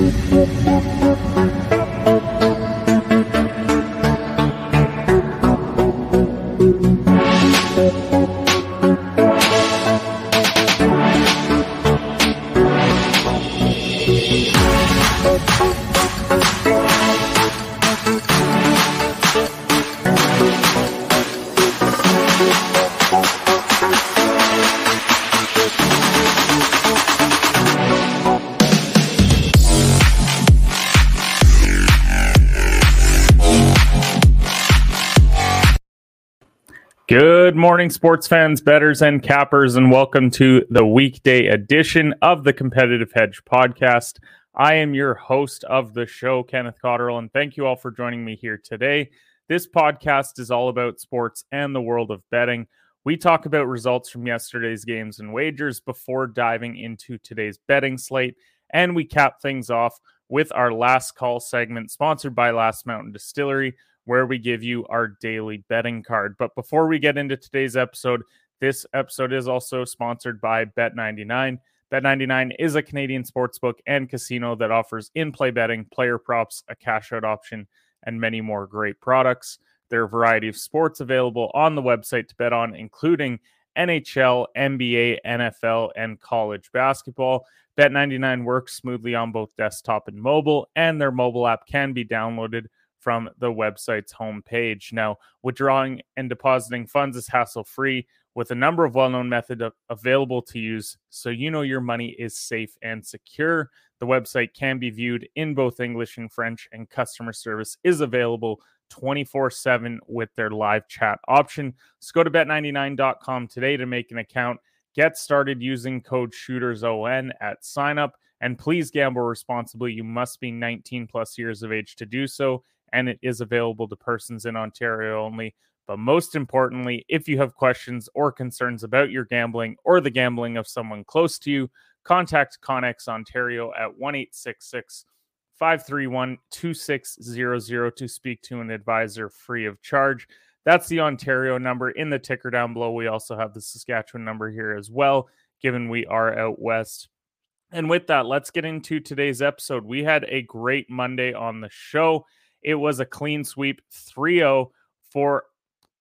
Good morning, sports fans, bettors, and cappers, and welcome to the weekday edition of the Competitive Hedge podcast. I am your host of the show, Kenneth Cotterill, and thank you all for joining me here today. This podcast is all about sports and the world of betting. We talk about results from yesterday's games and wagers before diving into today's betting slate, and we cap things off with our last call segment sponsored by Last Mountain Distillery where we give you our daily betting card. But before we get into today's episode, this episode is also sponsored by Bet99. Bet99 is a Canadian sportsbook and casino that offers in play betting, player props, a cash out option, and many more great products. There are a variety of sports available on the website to bet on, including NHL, NBA, NFL, and college basketball. Bet99 works smoothly on both desktop and mobile, and their mobile app can be downloaded from the website's homepage. Now, withdrawing and depositing funds is hassle free with a number of well known methods available to use so you know your money is safe and secure. The website can be viewed in both English and French, and customer service is available 24 7 with their live chat option. So go to bet99.com today to make an account. Get started using code SHOOTERSON at signup. And please gamble responsibly. You must be 19 plus years of age to do so and it is available to persons in Ontario only. But most importantly, if you have questions or concerns about your gambling or the gambling of someone close to you, contact Connex Ontario at 1 531 2600 to speak to an advisor free of charge. That's the Ontario number in the ticker down below. We also have the Saskatchewan number here as well, given we are out west. And with that, let's get into today's episode. We had a great Monday on the show. It was a clean sweep 3 0 for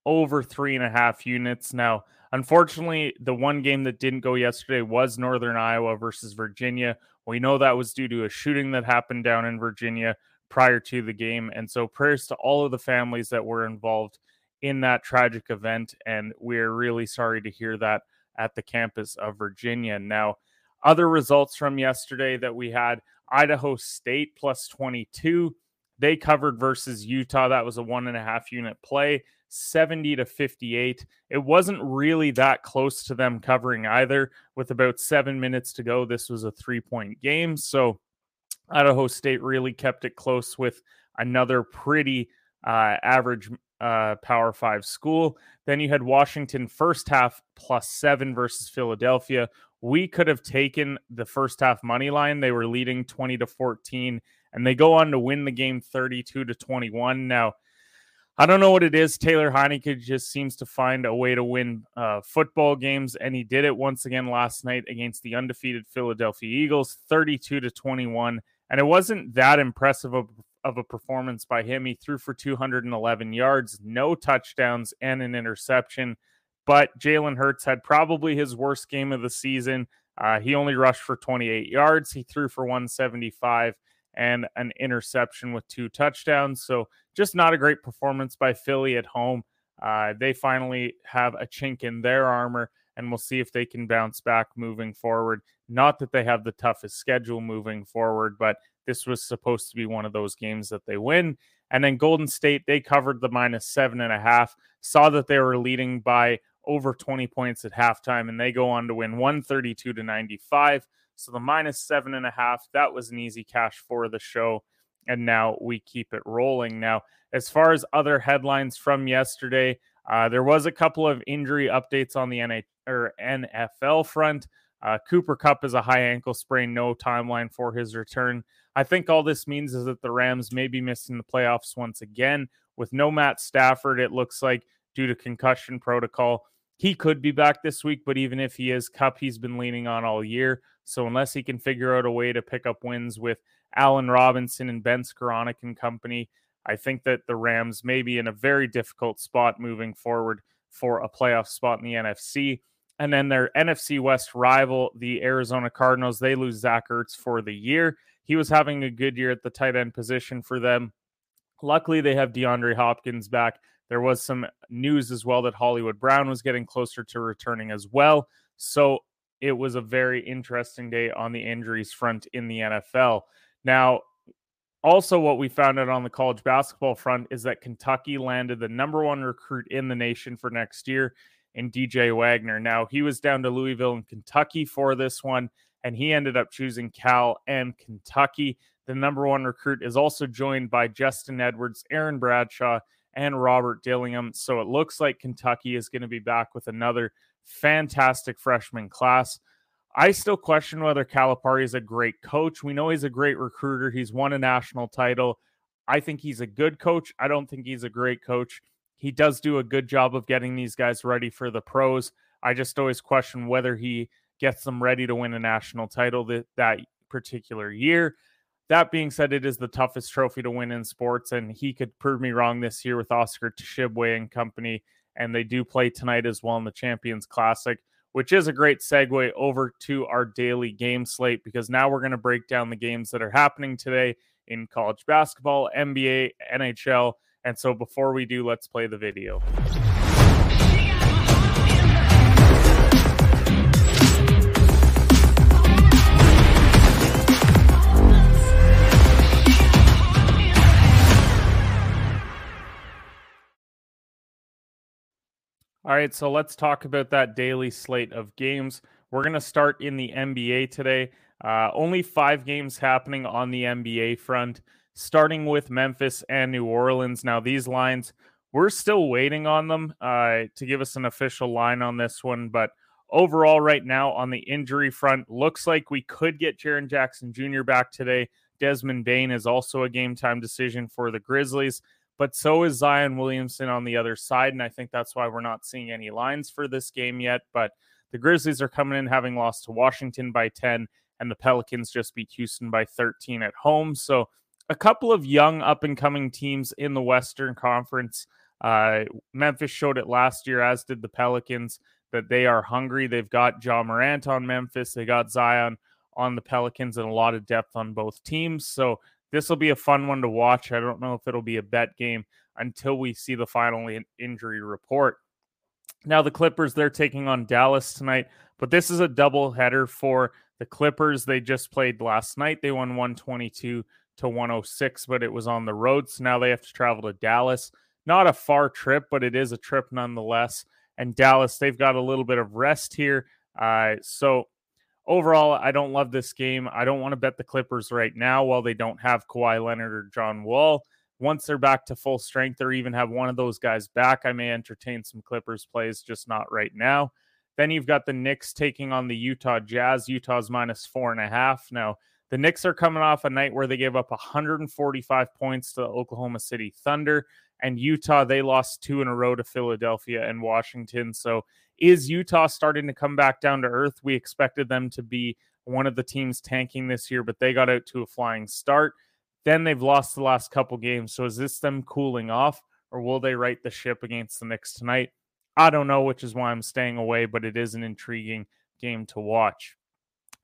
over three and a half units. Now, unfortunately, the one game that didn't go yesterday was Northern Iowa versus Virginia. We know that was due to a shooting that happened down in Virginia prior to the game. And so, prayers to all of the families that were involved in that tragic event. And we're really sorry to hear that at the campus of Virginia. Now, other results from yesterday that we had Idaho State plus 22 they covered versus Utah. That was a one and a half unit play, 70 to 58. It wasn't really that close to them covering either. With about seven minutes to go, this was a three point game. So Idaho State really kept it close with another pretty uh, average uh, Power Five school. Then you had Washington first half plus seven versus Philadelphia. We could have taken the first half money line. They were leading 20 to 14 and they go on to win the game 32 to 21. Now, I don't know what it is. Taylor Heinicke just seems to find a way to win uh, football games, and he did it once again last night against the undefeated Philadelphia Eagles, 32 to 21. And it wasn't that impressive of, of a performance by him. He threw for 211 yards, no touchdowns, and an interception. But Jalen Hurts had probably his worst game of the season. Uh, he only rushed for 28 yards. He threw for 175 and an interception with two touchdowns. So just not a great performance by Philly at home. Uh, they finally have a chink in their armor, and we'll see if they can bounce back moving forward. Not that they have the toughest schedule moving forward, but this was supposed to be one of those games that they win. And then Golden State, they covered the minus seven and a half, saw that they were leading by over 20 points at halftime, and they go on to win 132 to 95. So the minus seven and a half, that was an easy cash for the show. And now we keep it rolling. Now, as far as other headlines from yesterday, uh, there was a couple of injury updates on the NA- or NFL front. Uh, Cooper Kupp is a high ankle sprain, no timeline for his return. I think all this means is that the Rams may be missing the playoffs once again. With no Matt Stafford, it looks like due to concussion protocol, he could be back this week, but even if he is, Cup, he's been leaning on all year. So unless he can figure out a way to pick up wins with Allen Robinson and Ben Skowronek and company, I think that the Rams may be in a very difficult spot moving forward for a playoff spot in the NFC. And then their NFC West rival, the Arizona Cardinals, they lose Zach Ertz for the year. He was having a good year at the tight end position for them. Luckily, they have DeAndre Hopkins back. There was some news as well that Hollywood Brown was getting closer to returning as well. So it was a very interesting day on the injuries front in the NFL. Now, also, what we found out on the college basketball front is that Kentucky landed the number one recruit in the nation for next year in DJ Wagner. Now, he was down to Louisville and Kentucky for this one, and he ended up choosing Cal and Kentucky. The number one recruit is also joined by Justin Edwards, Aaron Bradshaw, and Robert Dillingham. So it looks like Kentucky is going to be back with another fantastic freshman class. I still question whether Calipari is a great coach. We know he's a great recruiter. He's won a national title. I think he's a good coach. I don't think he's a great coach. He does do a good job of getting these guys ready for the pros. I just always question whether he gets them ready to win a national title that, that particular year. That being said, it is the toughest trophy to win in sports, and he could prove me wrong this year with Oscar Tshiebwe and company. And they do play tonight as well in the Champions Classic which is a great segue over to our daily game slate because now we're going to break down the games that are happening today in college basketball, NBA, NHL. And so before we do, let's play the video. All right, so let's talk about that daily slate of games. We're going to start in the NBA today. Uh, only five games happening on the NBA front, starting with Memphis and New Orleans. Now, these lines, we're still waiting on them uh, to give us an official line on this one. But overall, right now on the injury front, looks like we could get Jaren Jackson Jr. back today. Desmond Bane is also a game time decision for the Grizzlies but so is Zion Williamson on the other side. And I think that's why we're not seeing any lines for this game yet. But the Grizzlies are coming in having lost to Washington by 10, and the Pelicans just beat Houston by 13 at home. So a couple of young up and coming teams in the Western Conference. Uh, Memphis showed it last year, as did the Pelicans, that they are hungry. They've got Ja Morant on Memphis, they got Zion on the Pelicans, and a lot of depth on both teams. So this will be a fun one to watch. I don't know if it'll be a bet game until we see the final in- injury report. Now, the Clippers, they're taking on Dallas tonight, but this is a double header for the Clippers. They just played last night. They won 122 to 106, but it was on the road. So now they have to travel to Dallas. Not a far trip, but it is a trip nonetheless. And Dallas, they've got a little bit of rest here. Uh, so overall, I don't love this game. I don't want to bet the Clippers right now while they don't have Kawhi Leonard or John Wall. Once they're back to full strength or even have one of those guys back, I may entertain some Clippers plays, just not right now. Then you've got the Knicks taking on the Utah Jazz. Utah's minus four and a half. Now, the Knicks are coming off a night where they gave up 145 points to the Oklahoma City Thunder. And Utah, they lost two in a row to Philadelphia and Washington. So is Utah starting to come back down to earth? We expected them to be one of the teams tanking this year, but they got out to a flying start. Then they've lost the last couple games. So is this them cooling off, or will they right the ship against the Knicks tonight? I don't know, which is why I'm staying away, but it is an intriguing game to watch.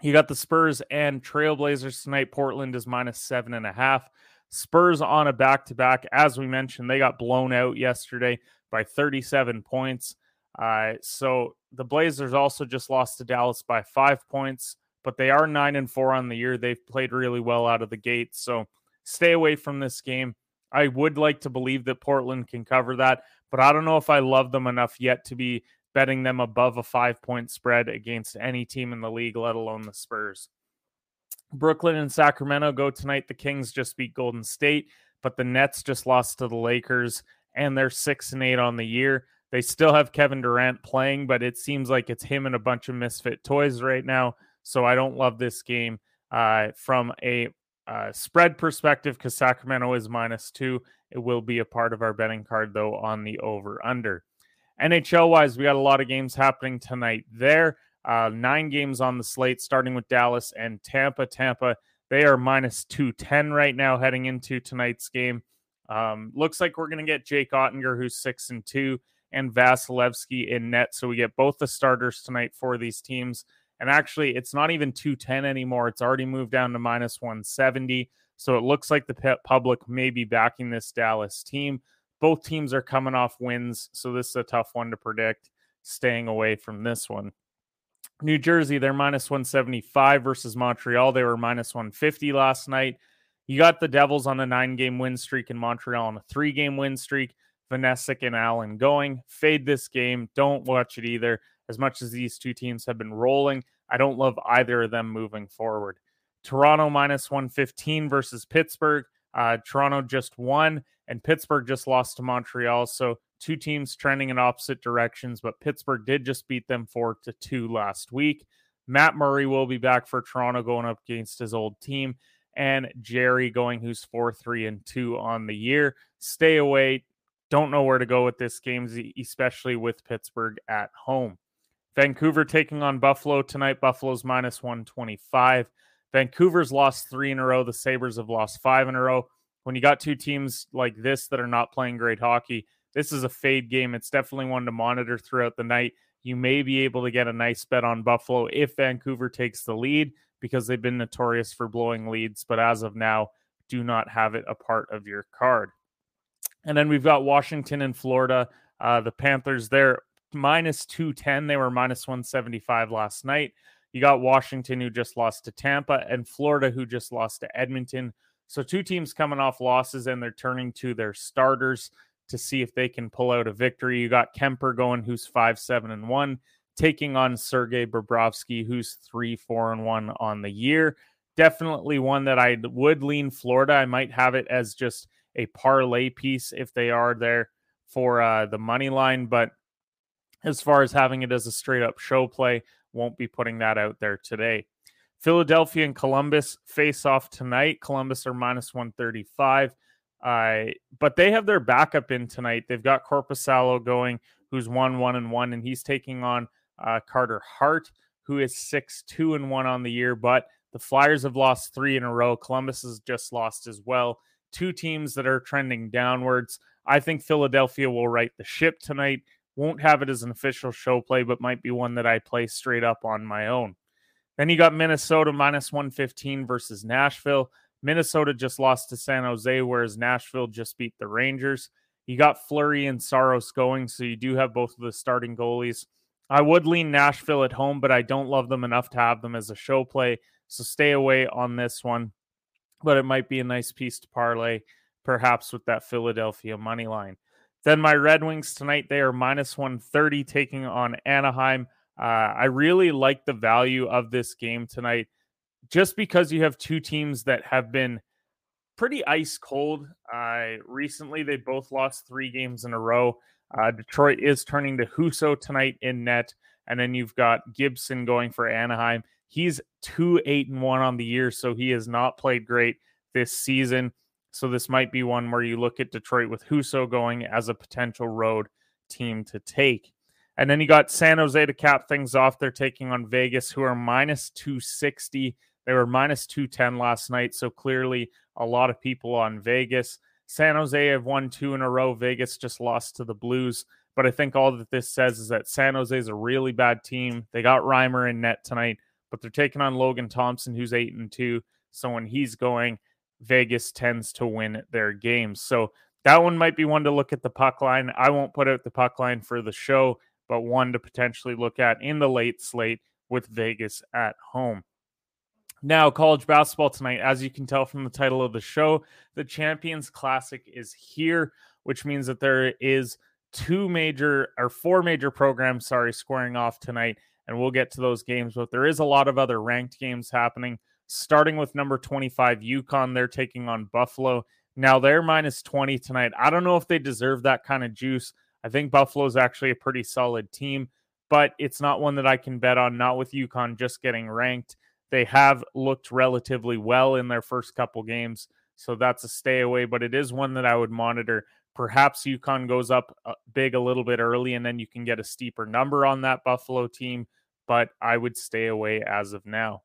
You got the Spurs and Trailblazers tonight. Portland is minus seven and a half. Spurs on a back to back. As we mentioned, they got blown out yesterday by 37 points. Uh, so the Blazers also just lost to Dallas by five points, but they are nine and four on the year. They've played really well out of the gate. So stay away from this game. I would like to believe that Portland can cover that, but I don't know if I love them enough yet to be betting them above a five point spread against any team in the league, let alone the Spurs. Brooklyn and Sacramento go tonight. The Kings just beat Golden State, but the Nets just lost to the Lakers, and they're six and eight on the year. They still have Kevin Durant playing, but it seems like it's him and a bunch of misfit toys right now. So I don't love this game uh, from a uh, spread perspective because Sacramento is minus two. It will be a part of our betting card, though, on the over under. NHL wise, we got a lot of games happening tonight there. Uh, nine games on the slate, starting with Dallas and Tampa. Tampa, they are minus 210 right now heading into tonight's game. Um, looks like we're going to get Jake Oettinger, who's six and two, and Vasilevskiy in net. So we get both the starters tonight for these teams. And actually, it's not even 210 anymore. It's already moved down to minus 170. So it looks like the public may be backing this Dallas team. Both teams are coming off wins. So this is a tough one to predict, staying away from this one. New Jersey, they're minus 175 versus Montreal. They were minus 150 last night. You got the Devils on a nine game win streak in Montreal on a three game win streak. Vanecek and Allen going. Fade this game. Don't watch it either. As much as these two teams have been rolling, I don't love either of them moving forward. Toronto minus 115 versus Pittsburgh. Uh, Toronto just won, and Pittsburgh just lost to Montreal. So two teams trending in opposite directions, but Pittsburgh did just beat them four to two last week. Matt Murray will be back for Toronto going up against his old team, and Jarry going who's four three and two on the year. Stay away. Don't know where to go with this game, especially with Pittsburgh at home. Vancouver taking on Buffalo tonight. Buffalo's minus 125. Vancouver's lost three in a row. The Sabres have lost five in a row. When you got two teams like this that are not playing great hockey, this is a fade game. It's definitely one to monitor throughout the night. You may be able to get a nice bet on Buffalo if Vancouver takes the lead because they've been notorious for blowing leads, but as of now, do not have it a part of your card. And then we've got Washington and Florida. Uh, the Panthers, they're minus 210. They were minus 175 last night. You got Washington, who just lost to Tampa, and Florida, who just lost to Edmonton. So, two teams coming off losses and they're turning to their starters to see if they can pull out a victory. You got Kuemper going, who's five, seven, and one, taking on Sergei Bobrovsky, who's three, four, and one on the year. Definitely one that I would lean Florida. I might have it as just a parlay piece if they are there for uh, the money line. But as far as having it as a straight up show play, won't be putting that out there today. Philadelphia and Columbus face off tonight. Columbus are minus 135. Uh, but they have their backup in tonight. They've got Korpisalo going, who's one one and one, and he's taking on uh, Carter Hart, who is six two and one on the year. But the Flyers have lost three in a row. Columbus has just lost as well. Two teams that are trending downwards. I think Philadelphia will right the ship tonight. Won't have it as an official show play, but might be one that I play straight up on my own. Then you got Minnesota minus 115 versus Nashville. Minnesota just lost to San Jose, whereas Nashville just beat the Rangers. You got Fleury and Saros going, so you do have both of the starting goalies. I would lean Nashville at home, but I don't love them enough to have them as a show play. So stay away on this one. But it might be a nice piece to parlay, perhaps with that Philadelphia money line. Then my Red Wings tonight, they are minus 130 taking on Anaheim. Uh, I really like the value of this game tonight just because you have two teams that have been pretty ice cold uh, recently. They both lost three games in a row. Uh, Detroit is turning to Husso tonight in net, and then you've got Gibson going for Anaheim. He's two eight and one on the year, so he has not played great this season. So this might be one where you look at Detroit with Husso going as a potential road team to take. And then you got San Jose to cap things off. They're taking on Vegas, who are minus 260. They were minus 210 last night. So clearly, a lot of people on Vegas. San Jose have won two in a row. Vegas just lost to the Blues. But I think all that this says is that San Jose is a really bad team. They got Reimer in net tonight, but they're taking on Logan Thompson, who's eight and two. So when he's going, Vegas tends to win their games. So that one might be one to look at the puck line. I won't put out the puck line for the show, but one to potentially look at in the late slate with Vegas at home. Now, college basketball tonight, as you can tell from the title of the show, the Champions Classic is here, which means that there is two major or four major programs, sorry, squaring off tonight. And we'll get to those games, but there is a lot of other ranked games happening. Starting with number 25, UConn, they're taking on Buffalo. Now they're minus 20 tonight. I don't know if they deserve that kind of juice. I think Buffalo is actually a pretty solid team, but it's not one that I can bet on, not with UConn just getting ranked. They have looked relatively well in their first couple games, so that's a stay away, but it is one that I would monitor. Perhaps UConn goes up big a little bit early, and then you can get a steeper number on that Buffalo team. but I would stay away as of now.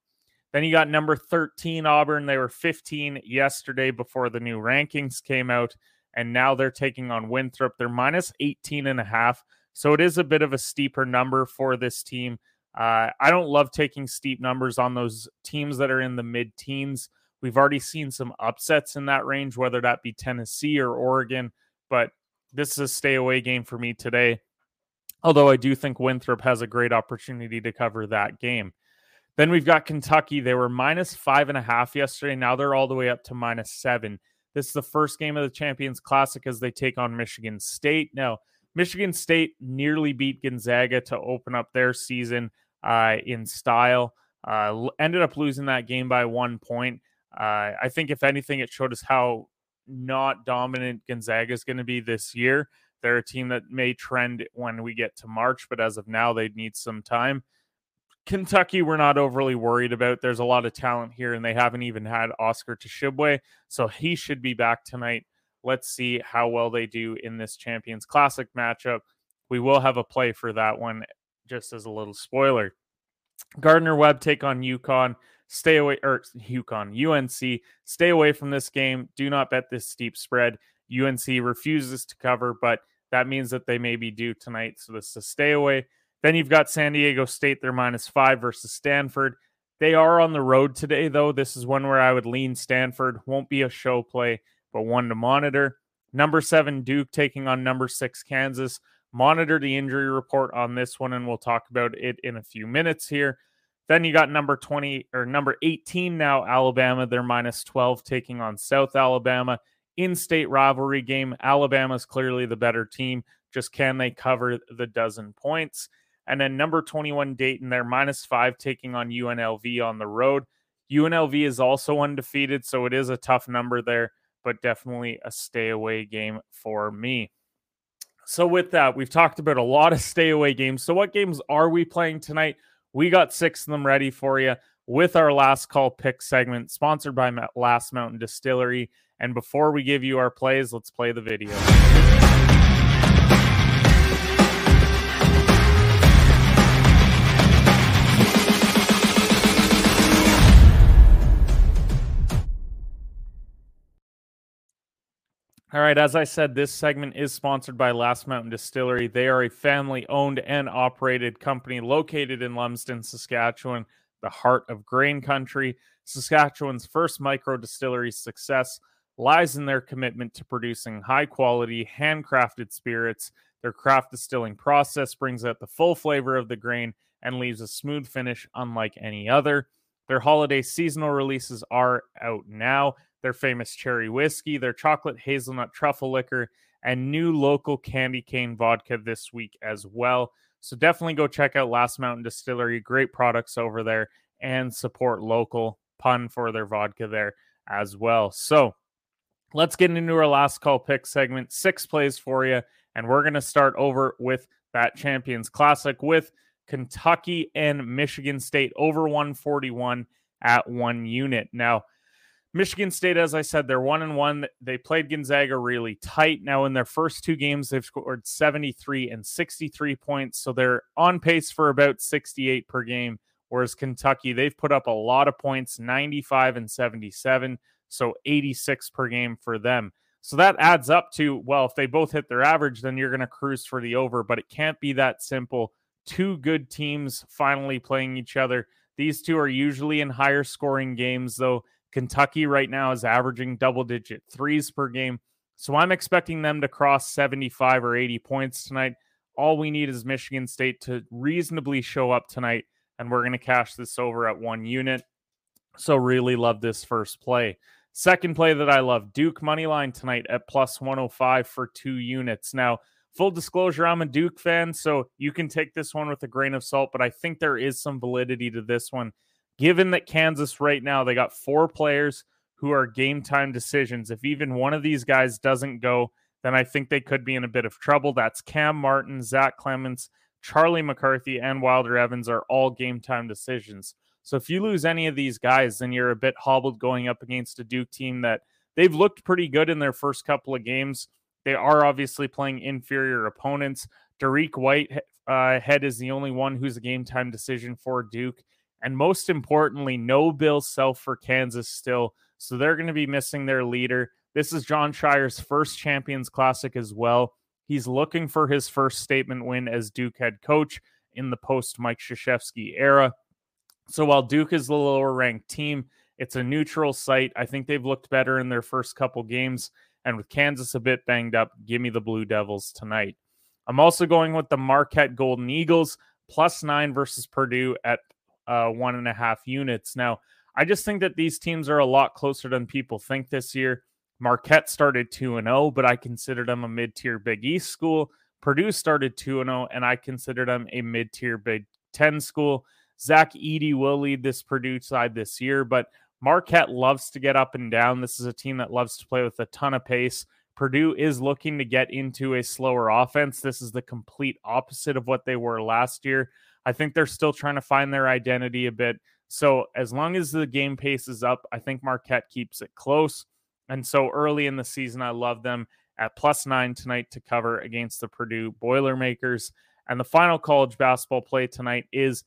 Then you got number 13 Auburn. They were 15 yesterday before the new rankings came out, and now they're taking on Winthrop. They're minus 18 and a half. So it is a bit of a steeper number for this team. Uh, I don't love taking steep numbers on those teams that are in the mid teens. We've already seen some upsets in that range, whether that be Tennessee or Oregon, but this is a stay away game for me today. Although I do think Winthrop has a great opportunity to cover that game. Then we've got Kentucky. They were minus five and a half yesterday. Now they're all the way up to minus seven. This is the first game of the Champions Classic as they take on Michigan State. Now, Michigan State nearly beat Gonzaga to open up their season uh, in style. Uh, ended up losing that game by one point. Uh, I think, if anything, it showed us how not dominant Gonzaga is going to be this year. They're a team that may trend when we get to March, but as of now, they need some time. Kentucky, we're not overly worried about. There's a lot of talent here, and they haven't even had Oscar Tshiebwe, so he should be back tonight. Let's see how well they do in this Champions Classic matchup. We will have a play for that one, just as a little spoiler. Gardner Webb take on UConn. Stay away, or UConn, UNC. Stay away from this game. Do not bet this steep spread. UNC refuses to cover, but that means that they may be due tonight. So this is a stay away. Then you've got San Diego State. They're minus five versus Stanford. They are on the road today, though. This is one where I would lean Stanford. Won't be a show play but one to monitor. Number seven, Duke taking on number six, Kansas. Monitor the injury report on this one, and we'll talk about it in a few minutes here. Then you got number 20 or number 18 now, Alabama. They're minus 12 taking on South Alabama. In state rivalry game, Alabama's clearly the better team. Just can they cover the dozen points? And then number 21, Dayton, they're minus five taking on UNLV on the road. UNLV is also undefeated, so it is a tough number there but definitely a stay away game for me. So, with that, we've talked about a lot of stay away games. So, what games are we playing tonight? We got six of them ready for you with our last call pick segment, sponsored by Last Mountain Distillery. And before we give you our plays, let's play the video. All right, as I said, this segment is sponsored by Last Mountain Distillery. They are a family owned and operated company located in Lumsden, Saskatchewan, the heart of grain country. Saskatchewan's first micro distillery success lies in their commitment to producing high quality, handcrafted spirits. Their craft distilling process brings out the full flavor of the grain and leaves a smooth finish unlike any other. Their holiday seasonal releases are out now their famous cherry whiskey, their chocolate hazelnut truffle liquor, and new local candy cane vodka this week as well. So definitely go check out Last Mountain Distillery. Great products over there and support local. Pun for their vodka there as well. So let's get into our last call pick segment. Six plays for you. And we're going to start over with that Champions Classic with Kentucky and Michigan State over 141 at one unit. Now, Michigan State, as I said, they're one and one. They played Gonzaga really tight. Now, in their first two games, they've scored 73 and 63 points. So they're on pace for about 68 per game. Whereas Kentucky, they've put up a lot of points 95 and 77. So 86 per game for them. So that adds up to, well, if they both hit their average, then you're going to cruise for the over. But it can't be that simple. Two good teams finally playing each other. These two are usually in higher scoring games, though. Kentucky right now is averaging double digit threes per game. So I'm expecting them to cross 75 or 80 points tonight. All we need is Michigan State to reasonably show up tonight, and we're going to cash this over at one unit. So, really love this first play. Second play that I love Duke money line tonight at plus 105 for two units. Now, full disclosure, I'm a Duke fan, so you can take this one with a grain of salt, but I think there is some validity to this one given that Kansas right now, they got four players who are game time decisions. If even one of these guys doesn't go, then I think they could be in a bit of trouble. That's Cam Martin, Zach Clemence, Charlie McCarthy, and Wilder Evers are all game time decisions. So if you lose any of these guys, then you're a bit hobbled going up against a Duke team that they've looked pretty good in their first couple of games. They are obviously playing inferior opponents. Dariq White uh, head is the only one who's a game time decision for Duke. And most importantly, no Bill Self for Kansas still. So they're going to be missing their leader. This is Jon Scheyer's first Champions Classic as well. He's looking for his first statement win as Duke head coach in the post Mike Krzyzewski era. So while Duke is the lower ranked team, it's a neutral site. I think they've looked better in their first couple games. And with Kansas a bit banged up, give me the Blue Devils tonight. I'm also going with the Marquette Golden Eagles plus nine versus Purdue at uh, one and a half units. Now, I just think that these teams are a lot closer than people think this year. Marquette started 2 and 0, but I consider them a mid tier Big East school. Purdue started 2 and 0, and I consider them a mid tier Big 10 school. Zach Edey will lead this Purdue side this year, but Marquette loves to get up and down. This is a team that loves to play with a ton of pace. Purdue is looking to get into a slower offense. This is the complete opposite of what they were last year. I think they're still trying to find their identity a bit. So, as long as the game pace is up, I think Marquette keeps it close. And so, early in the season, I love them at plus nine tonight to cover against the Purdue Boilermakers. And the final college basketball play tonight is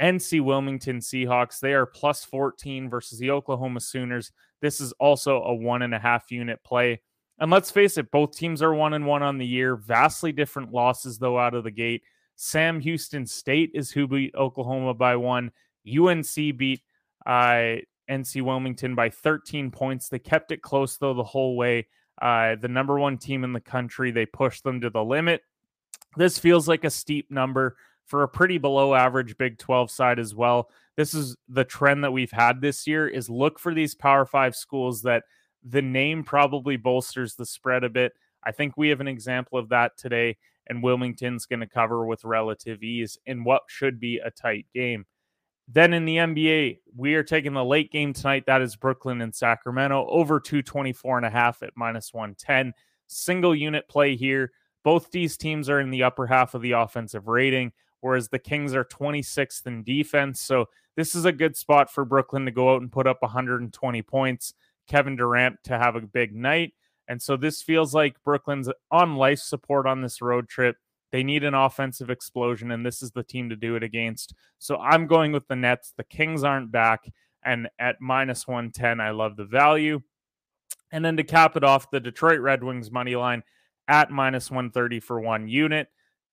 NC Wilmington Seahawks. They are plus 14 versus the Oklahoma Sooners. This is also a one and a half unit play. And let's face it, both teams are one and one on the year. Vastly different losses, though, out of the gate. Sam Houston State is who beat Oklahoma by one. UNC beat uh, NC Wilmington by 13 points. They kept it close, though, the whole way. Uh, the number one team in the country, they pushed them to the limit. This feels like a steep number for a pretty below average Big 12 side as well. This is the trend that we've had this year is look for these Power 5 schools that the name probably bolsters the spread a bit. I think we have an example of that today and Wilmington's going to cover with relative ease in what should be a tight game. Then in the NBA, we are taking the late game tonight. That is Brooklyn and Sacramento over 224 and a half at minus 110. Single unit play here. Both these teams are in the upper half of the offensive rating whereas the Kings are 26th in defense. So this is a good spot for Brooklyn to go out and put up 120 points. Kevin Durant to have a big night. And so this feels like Brooklyn's on life support on this road trip. They need an offensive explosion, and this is the team to do it against. So I'm going with the Nets. The Kings aren't back. And at minus 110, I love the value. And then to cap it off, the Detroit Red Wings money line at minus 130 for one unit.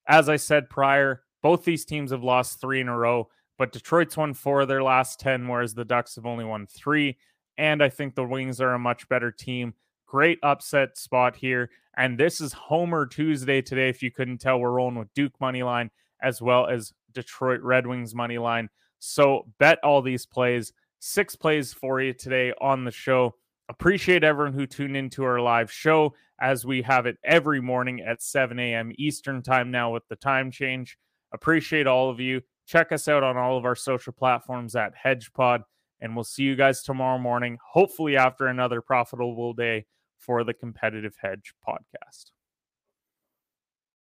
As I said prior, both these teams have lost three in a row, but Detroit's won four of their last 10, whereas the Ducks have only won three. And I think the Wings are a much better team. Great upset spot here. And this is Homer Tuesday today. If you couldn't tell, we're rolling with Duke money line as well as Detroit Red Wings money line. So bet all these plays. Six plays for you today on the show. Appreciate everyone who tuned into our live show as we have it every morning at 7 a.m. Eastern time now with the time change. Appreciate all of you. Check us out on all of our social platforms at HedgePod, and we'll see you guys tomorrow morning, hopefully after another profitable day for the Competitive Hedge podcast.